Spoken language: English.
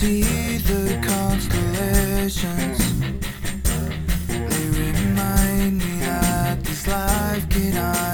see the constellations. They remind me that this life cannot.